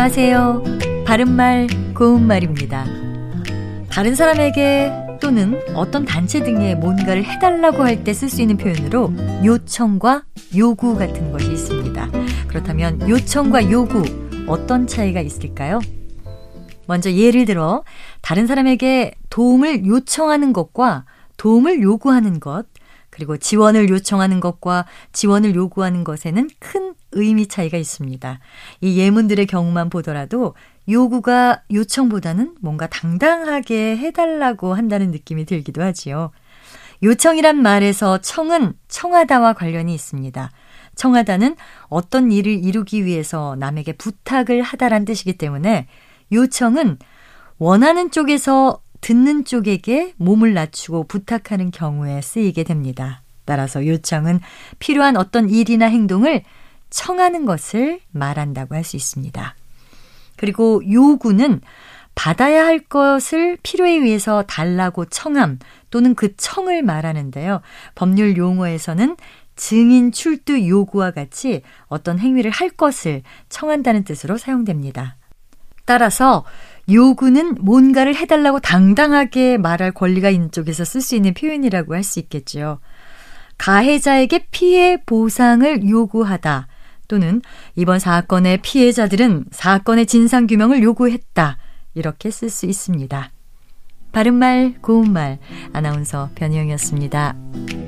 안녕하세요. 바른말, 고운말입니다. 다른 사람에게 또는 어떤 단체 등에 뭔가를 해달라고 할 때 쓸 수 있는 표현으로 요청과 요구 같은 것이 있습니다. 그렇다면 요청과 요구 어떤 차이가 있을까요? 먼저 예를 들어 다른 사람에게 도움을 요청하는 것과 도움을 요구하는 것, 그리고 지원을 요청하는 것과 지원을 요구하는 것에는 큰 의미 차이가 있습니다. 이 예문들의 경우만 보더라도 요구가 요청보다는 뭔가 당당하게 해달라고 한다는 느낌이 들기도 하지요. 요청이란 말에서 청은 청하다와 관련이 있습니다. 청하다는 어떤 일을 이루기 위해서 남에게 부탁을 하다란 뜻이기 때문에 요청은 원하는 쪽에서 듣는 쪽에게 몸을 낮추고 부탁하는 경우에 쓰이게 됩니다. 따라서 요청은 필요한 어떤 일이나 행동을 청하는 것을 말한다고 할 수 있습니다. 그리고 요구는 받아야 할 것을 필요에 의해서 달라고 청함 또는 그 청을 말하는데요. 법률 용어에서는 증인 출두 요구와 같이 어떤 행위를 할 것을 청한다는 뜻으로 사용됩니다. 따라서 요구는 뭔가를 해달라고 당당하게 말할 권리가 있는 쪽에서 쓸 수 있는 표현이라고 할 수 있겠지요. 가해자에게 피해 보상을 요구하다 또는 이번 사건의 피해자들은 사건의 진상규명을 요구했다. 이렇게 쓸 수 있습니다. 바른말, 고운말, 아나운서 변희영이었습니다.